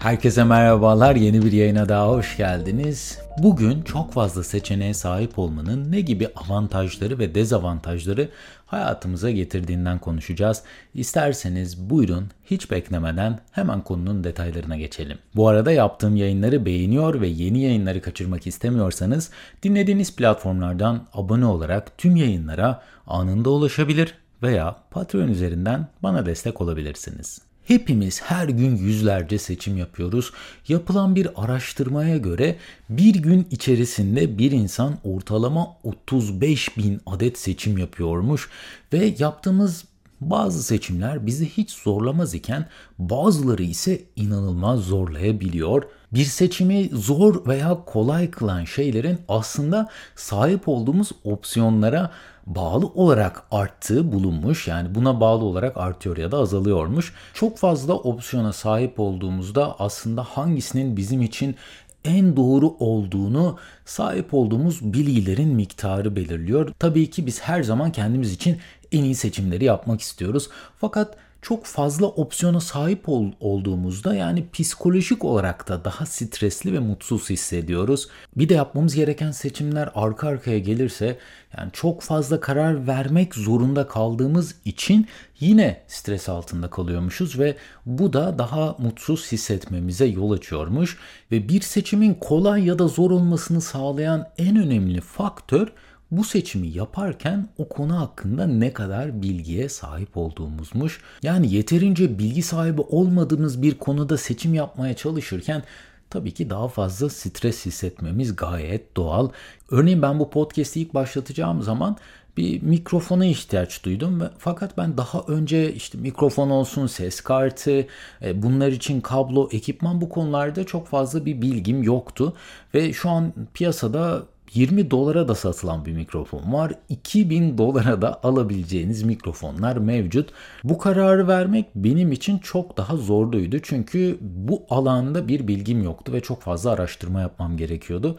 Herkese merhabalar. Yeni bir yayına daha hoş geldiniz. Bugün çok fazla seçeneğe sahip olmanın ne gibi avantajları ve dezavantajları hayatımıza getirdiğinden konuşacağız. İsterseniz buyurun hiç beklemeden hemen konunun detaylarına geçelim. Bu arada yaptığım yayınları beğeniyor ve yeni yayınları kaçırmak istemiyorsanız dinlediğiniz platformlardan abone olarak tüm yayınlara anında ulaşabilir veya Patreon üzerinden bana destek olabilirsiniz. Hepimiz her gün yüzlerce seçim yapıyoruz. Yapılan bir araştırmaya göre bir gün içerisinde bir insan ortalama 35 bin adet seçim yapıyormuş ve yaptığımız bazı seçimler bizi hiç zorlamaz iken bazıları ise inanılmaz zorlayabiliyor. Bir seçimi zor veya kolay kılan şeylerin aslında sahip olduğumuz opsiyonlara bağlı olarak arttığı bulunmuş. Yani buna bağlı olarak artıyor ya da azalıyormuş. Çok fazla opsiyona sahip olduğumuzda aslında hangisinin bizim için en doğru olduğunu sahip olduğumuz bilgilerin miktarı belirliyor. Tabii ki biz her zaman kendimiz için en iyi seçimleri yapmak istiyoruz. Fakat çok fazla opsiyona sahip ol, olduğumuzda yani psikolojik olarak da daha stresli ve mutsuz hissediyoruz. Bir de yapmamız gereken seçimler arka arkaya gelirse yani çok fazla karar vermek zorunda kaldığımız için yine stres altında kalıyormuşuz ve bu da daha mutsuz hissetmemize yol açıyormuş ve bir seçimin kolay ya da zor olmasını sağlayan en önemli faktör bu seçimi yaparken o konu hakkında ne kadar bilgiye sahip olduğumuzmuş. Yani yeterince bilgi sahibi olmadığımız bir konuda seçim yapmaya çalışırken tabii ki daha fazla stres hissetmemiz gayet doğal. Örneğin ben bu podcast'i ilk başlatacağım zaman bir mikrofona ihtiyaç duydum. Fakat ben daha önce işte mikrofon olsun, ses kartı, e, bunlar için kablo, ekipman bu konularda çok fazla bir bilgim yoktu. Ve şu an piyasada 20 dolara da satılan bir mikrofon var. 2000 dolara da alabileceğiniz mikrofonlar mevcut. Bu kararı vermek benim için çok daha zorluydu. Çünkü bu alanda bir bilgim yoktu ve çok fazla araştırma yapmam gerekiyordu.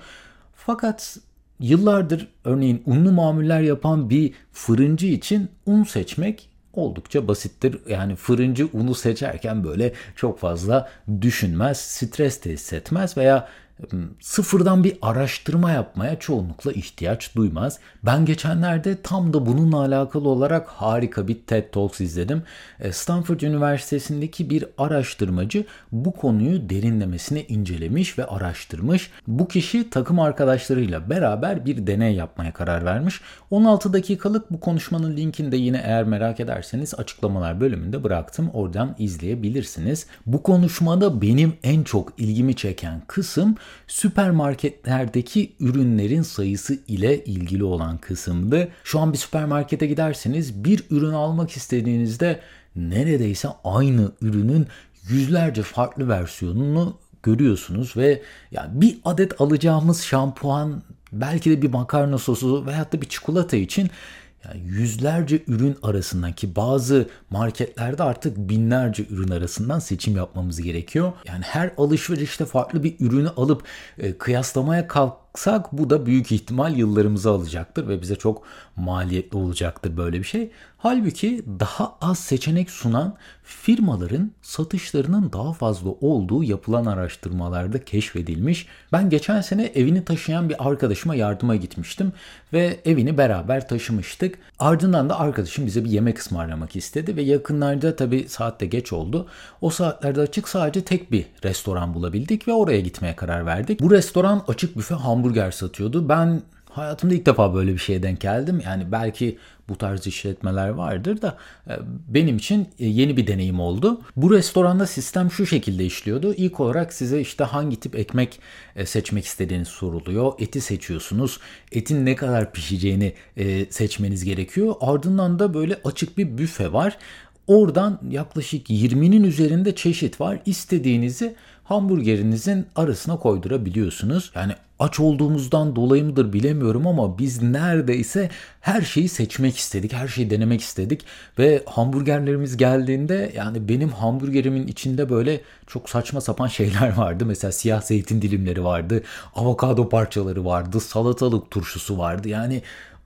Fakat yıllardır örneğin unlu mamuller yapan bir fırıncı için un seçmek oldukça basittir. Yani fırıncı unu seçerken böyle çok fazla düşünmez, stres de hissetmez veya sıfırdan bir araştırma yapmaya çoğunlukla ihtiyaç duymaz. Ben geçenlerde tam da bununla alakalı olarak harika bir TED Talks izledim. E, Stanford Üniversitesi'ndeki bir araştırmacı bu konuyu derinlemesine incelemiş ve araştırmış. Bu kişi takım arkadaşlarıyla beraber bir deney yapmaya karar vermiş. 16 dakikalık bu konuşmanın linkini de yine eğer merak ederseniz açıklamalar bölümünde bıraktım. Oradan izleyebilirsiniz. Bu konuşmada benim en çok ilgimi çeken kısım süpermarketlerdeki ürünlerin sayısı ile ilgili olan kısımdı. Şu an bir süpermarkete giderseniz bir ürün almak istediğinizde neredeyse aynı ürünün yüzlerce farklı versiyonunu görüyorsunuz ve yani bir adet alacağımız şampuan belki de bir makarna sosu veyahut da bir çikolata için yani yüzlerce ürün arasından ki bazı marketlerde artık binlerce ürün arasından seçim yapmamız gerekiyor. Yani her alışverişte farklı bir ürünü alıp e, kıyaslamaya kalk yapacaksak bu da büyük ihtimal yıllarımızı alacaktır ve bize çok maliyetli olacaktır böyle bir şey. Halbuki daha az seçenek sunan firmaların satışlarının daha fazla olduğu yapılan araştırmalarda keşfedilmiş. Ben geçen sene evini taşıyan bir arkadaşıma yardıma gitmiştim ve evini beraber taşımıştık. Ardından da arkadaşım bize bir yemek ısmarlamak istedi ve yakınlarda tabi saatte geç oldu. O saatlerde açık sadece tek bir restoran bulabildik ve oraya gitmeye karar verdik. Bu restoran açık büfe hamburger satıyordu. Ben hayatımda ilk defa böyle bir şeye denk geldim. Yani belki bu tarz işletmeler vardır da e, benim için e, yeni bir deneyim oldu. Bu restoranda sistem şu şekilde işliyordu. İlk olarak size işte hangi tip ekmek e, seçmek istediğiniz soruluyor. Eti seçiyorsunuz. Etin ne kadar pişeceğini seçmeniz gerekiyor. Ardından da böyle açık bir büfe var. Oradan yaklaşık 20'nin üzerinde çeşit var. İstediğinizi hamburgerinizin arasına koydurabiliyorsunuz. Yani aç olduğumuzdan dolayı mıdır bilemiyorum ama biz neredeyse her şeyi seçmek istedik, her şeyi denemek istedik ve hamburgerlerimiz geldiğinde yani benim hamburgerimin içinde böyle çok saçma sapan şeyler vardı. Mesela siyah zeytin dilimleri vardı, avokado parçaları vardı, salatalık turşusu vardı. Yani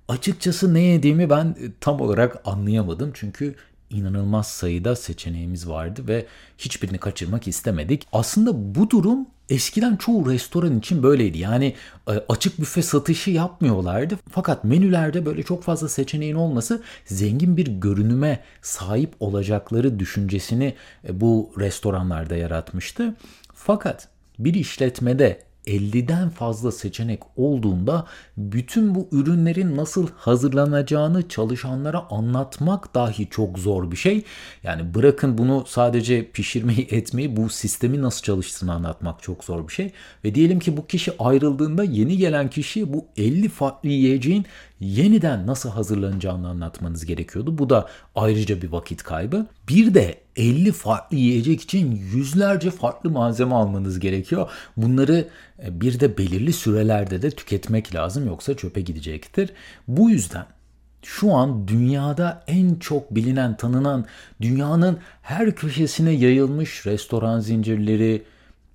açıkçası ne yediğimi ben tam olarak anlayamadım çünkü inanılmaz sayıda seçeneğimiz vardı ve hiçbirini kaçırmak istemedik. Aslında bu durum eskiden çoğu restoran için böyleydi. Yani e, açık büfe satışı yapmıyorlardı. Fakat menülerde böyle çok fazla seçeneğin olması zengin bir görünüme sahip olacakları düşüncesini e, bu restoranlarda yaratmıştı. Fakat bir işletmede 50'den fazla seçenek olduğunda bütün bu ürünlerin nasıl hazırlanacağını çalışanlara anlatmak dahi çok zor bir şey. Yani bırakın bunu sadece pişirmeyi etmeyi bu sistemin nasıl çalıştığını anlatmak çok zor bir şey. Ve diyelim ki bu kişi ayrıldığında yeni gelen kişi bu 50 farklı yiyeceğin yeniden nasıl hazırlanacağını anlatmanız gerekiyordu. Bu da ayrıca bir vakit kaybı. Bir de 50 farklı yiyecek için yüzlerce farklı malzeme almanız gerekiyor. Bunları e, bir de belirli sürelerde de tüketmek lazım yoksa çöpe gidecektir. Bu yüzden şu an dünyada en çok bilinen, tanınan, dünyanın her köşesine yayılmış restoran zincirleri,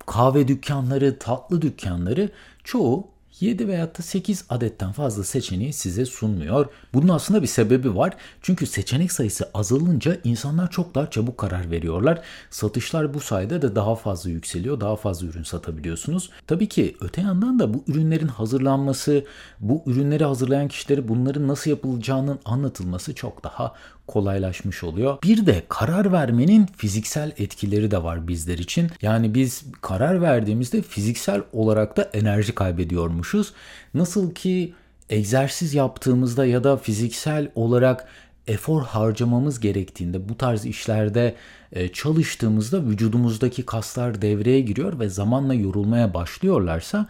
kahve dükkanları, tatlı dükkanları çoğu 7 veya da 8 adetten fazla seçeneği size sunmuyor. Bunun aslında bir sebebi var. Çünkü seçenek sayısı azalınca insanlar çok daha çabuk karar veriyorlar. Satışlar bu sayede de daha fazla yükseliyor. Daha fazla ürün satabiliyorsunuz. Tabii ki öte yandan da bu ürünlerin hazırlanması, bu ürünleri hazırlayan kişileri bunların nasıl yapılacağının anlatılması çok daha kolaylaşmış oluyor. Bir de karar vermenin fiziksel etkileri de var bizler için. Yani biz karar verdiğimizde fiziksel olarak da enerji kaybediyormuşuz. Nasıl ki egzersiz yaptığımızda ya da fiziksel olarak efor harcamamız gerektiğinde bu tarz işlerde e, çalıştığımızda vücudumuzdaki kaslar devreye giriyor ve zamanla yorulmaya başlıyorlarsa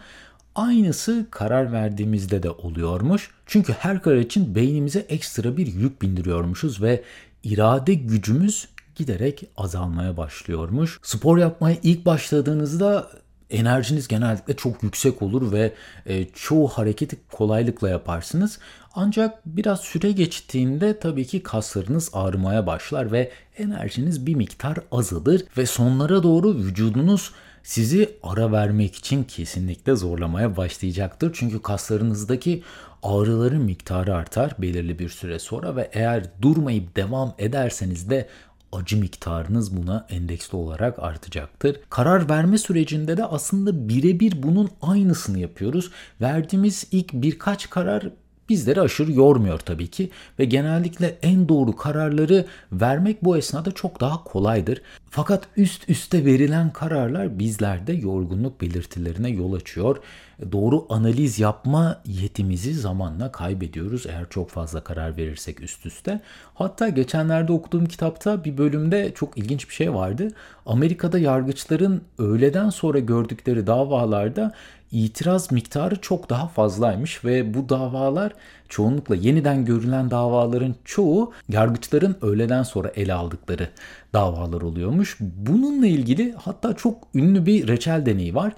Aynısı karar verdiğimizde de oluyormuş. Çünkü her karar için beynimize ekstra bir yük bindiriyormuşuz ve irade gücümüz giderek azalmaya başlıyormuş. Spor yapmaya ilk başladığınızda enerjiniz genellikle çok yüksek olur ve e, çoğu hareketi kolaylıkla yaparsınız. Ancak biraz süre geçtiğinde tabii ki kaslarınız ağrımaya başlar ve enerjiniz bir miktar azalır ve sonlara doğru vücudunuz sizi ara vermek için kesinlikle zorlamaya başlayacaktır. Çünkü kaslarınızdaki ağrıların miktarı artar belirli bir süre sonra ve eğer durmayıp devam ederseniz de acı miktarınız buna endeksli olarak artacaktır. Karar verme sürecinde de aslında birebir bunun aynısını yapıyoruz. Verdiğimiz ilk birkaç karar bizleri aşırı yormuyor tabii ki ve genellikle en doğru kararları vermek bu esnada çok daha kolaydır. Fakat üst üste verilen kararlar bizlerde yorgunluk belirtilerine yol açıyor. Doğru analiz yapma yetimizi zamanla kaybediyoruz eğer çok fazla karar verirsek üst üste. Hatta geçenlerde okuduğum kitapta bir bölümde çok ilginç bir şey vardı. Amerika'da yargıçların öğleden sonra gördükleri davalarda itiraz miktarı çok daha fazlaymış ve bu davalar çoğunlukla yeniden görülen davaların çoğu yargıçların öğleden sonra ele aldıkları davalar oluyormuş. Bununla ilgili hatta çok ünlü bir reçel deneyi var.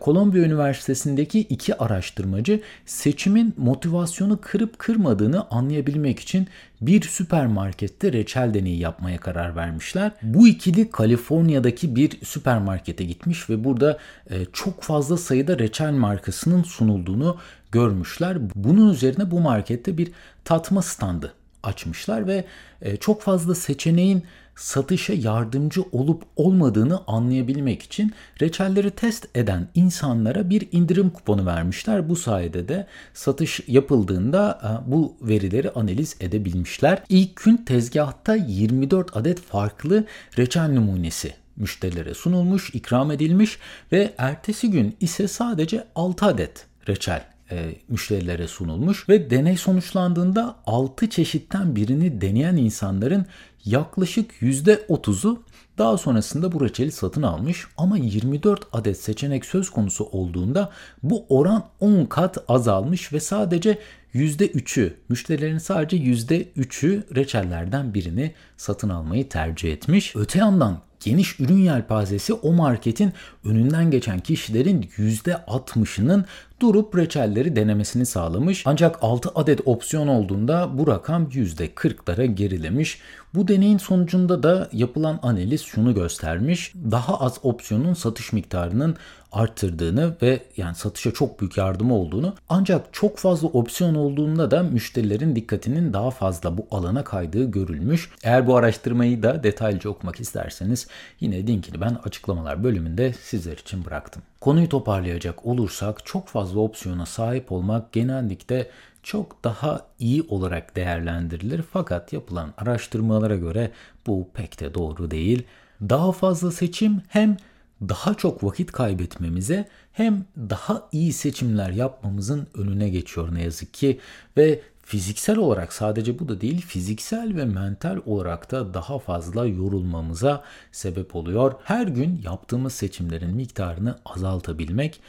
Kolombiya ee, Üniversitesi'ndeki iki araştırmacı seçimin motivasyonu kırıp kırmadığını anlayabilmek için bir süpermarkette reçel deneyi yapmaya karar vermişler. Bu ikili Kaliforniya'daki bir süpermarkete gitmiş ve burada e, çok fazla sayıda reçel markasının sunulduğunu görmüşler. Bunun üzerine bu markette bir tatma standı açmışlar ve e, çok fazla seçeneğin satışa yardımcı olup olmadığını anlayabilmek için reçelleri test eden insanlara bir indirim kuponu vermişler. Bu sayede de satış yapıldığında e, bu verileri analiz edebilmişler. İlk gün tezgahta 24 adet farklı reçel numunesi müşterilere sunulmuş, ikram edilmiş ve ertesi gün ise sadece 6 adet reçel e, müşterilere sunulmuş ve deney sonuçlandığında 6 çeşitten birini deneyen insanların yaklaşık %30'u daha sonrasında bu reçeli satın almış ama 24 adet seçenek söz konusu olduğunda bu oran 10 kat azalmış ve sadece %3'ü müşterilerin sadece %3'ü reçellerden birini satın almayı tercih etmiş. Öte yandan geniş ürün yelpazesi o marketin önünden geçen kişilerin %60'ının durup reçelleri denemesini sağlamış. Ancak 6 adet opsiyon olduğunda bu rakam %40'lara gerilemiş. Bu deneyin sonucunda da yapılan analiz şunu göstermiş. Daha az opsiyonun satış miktarının arttırdığını ve yani satışa çok büyük yardımı olduğunu ancak çok fazla opsiyon olduğunda da müşterilerin dikkatinin daha fazla bu alana kaydığı görülmüş. Eğer bu araştırmayı da detaylıca okumak isterseniz yine linkini ben açıklamalar bölümünde sizler için bıraktım. Konuyu toparlayacak olursak çok fazla opsiyona sahip olmak genellikle çok daha iyi olarak değerlendirilir fakat yapılan araştırmalara göre bu pek de doğru değil. Daha fazla seçim hem daha çok vakit kaybetmemize hem daha iyi seçimler yapmamızın önüne geçiyor ne yazık ki ve fiziksel olarak sadece bu da değil fiziksel ve mental olarak da daha fazla yorulmamıza sebep oluyor. Her gün yaptığımız seçimlerin miktarını azaltabilmek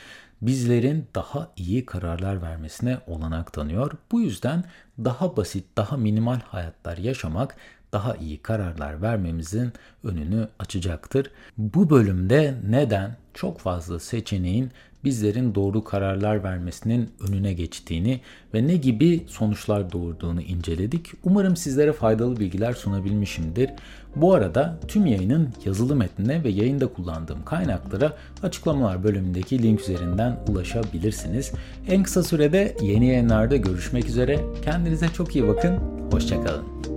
bizlerin daha iyi kararlar vermesine olanak tanıyor. Bu yüzden daha basit, daha minimal hayatlar yaşamak daha iyi kararlar vermemizin önünü açacaktır. Bu bölümde neden çok fazla seçeneğin bizlerin doğru kararlar vermesinin önüne geçtiğini ve ne gibi sonuçlar doğurduğunu inceledik. Umarım sizlere faydalı bilgiler sunabilmişimdir. Bu arada tüm yayının yazılı metnine ve yayında kullandığım kaynaklara açıklamalar bölümündeki link üzerinden ulaşabilirsiniz. En kısa sürede yeni yayınlarda görüşmek üzere. Kendinize çok iyi bakın. Hoşçakalın.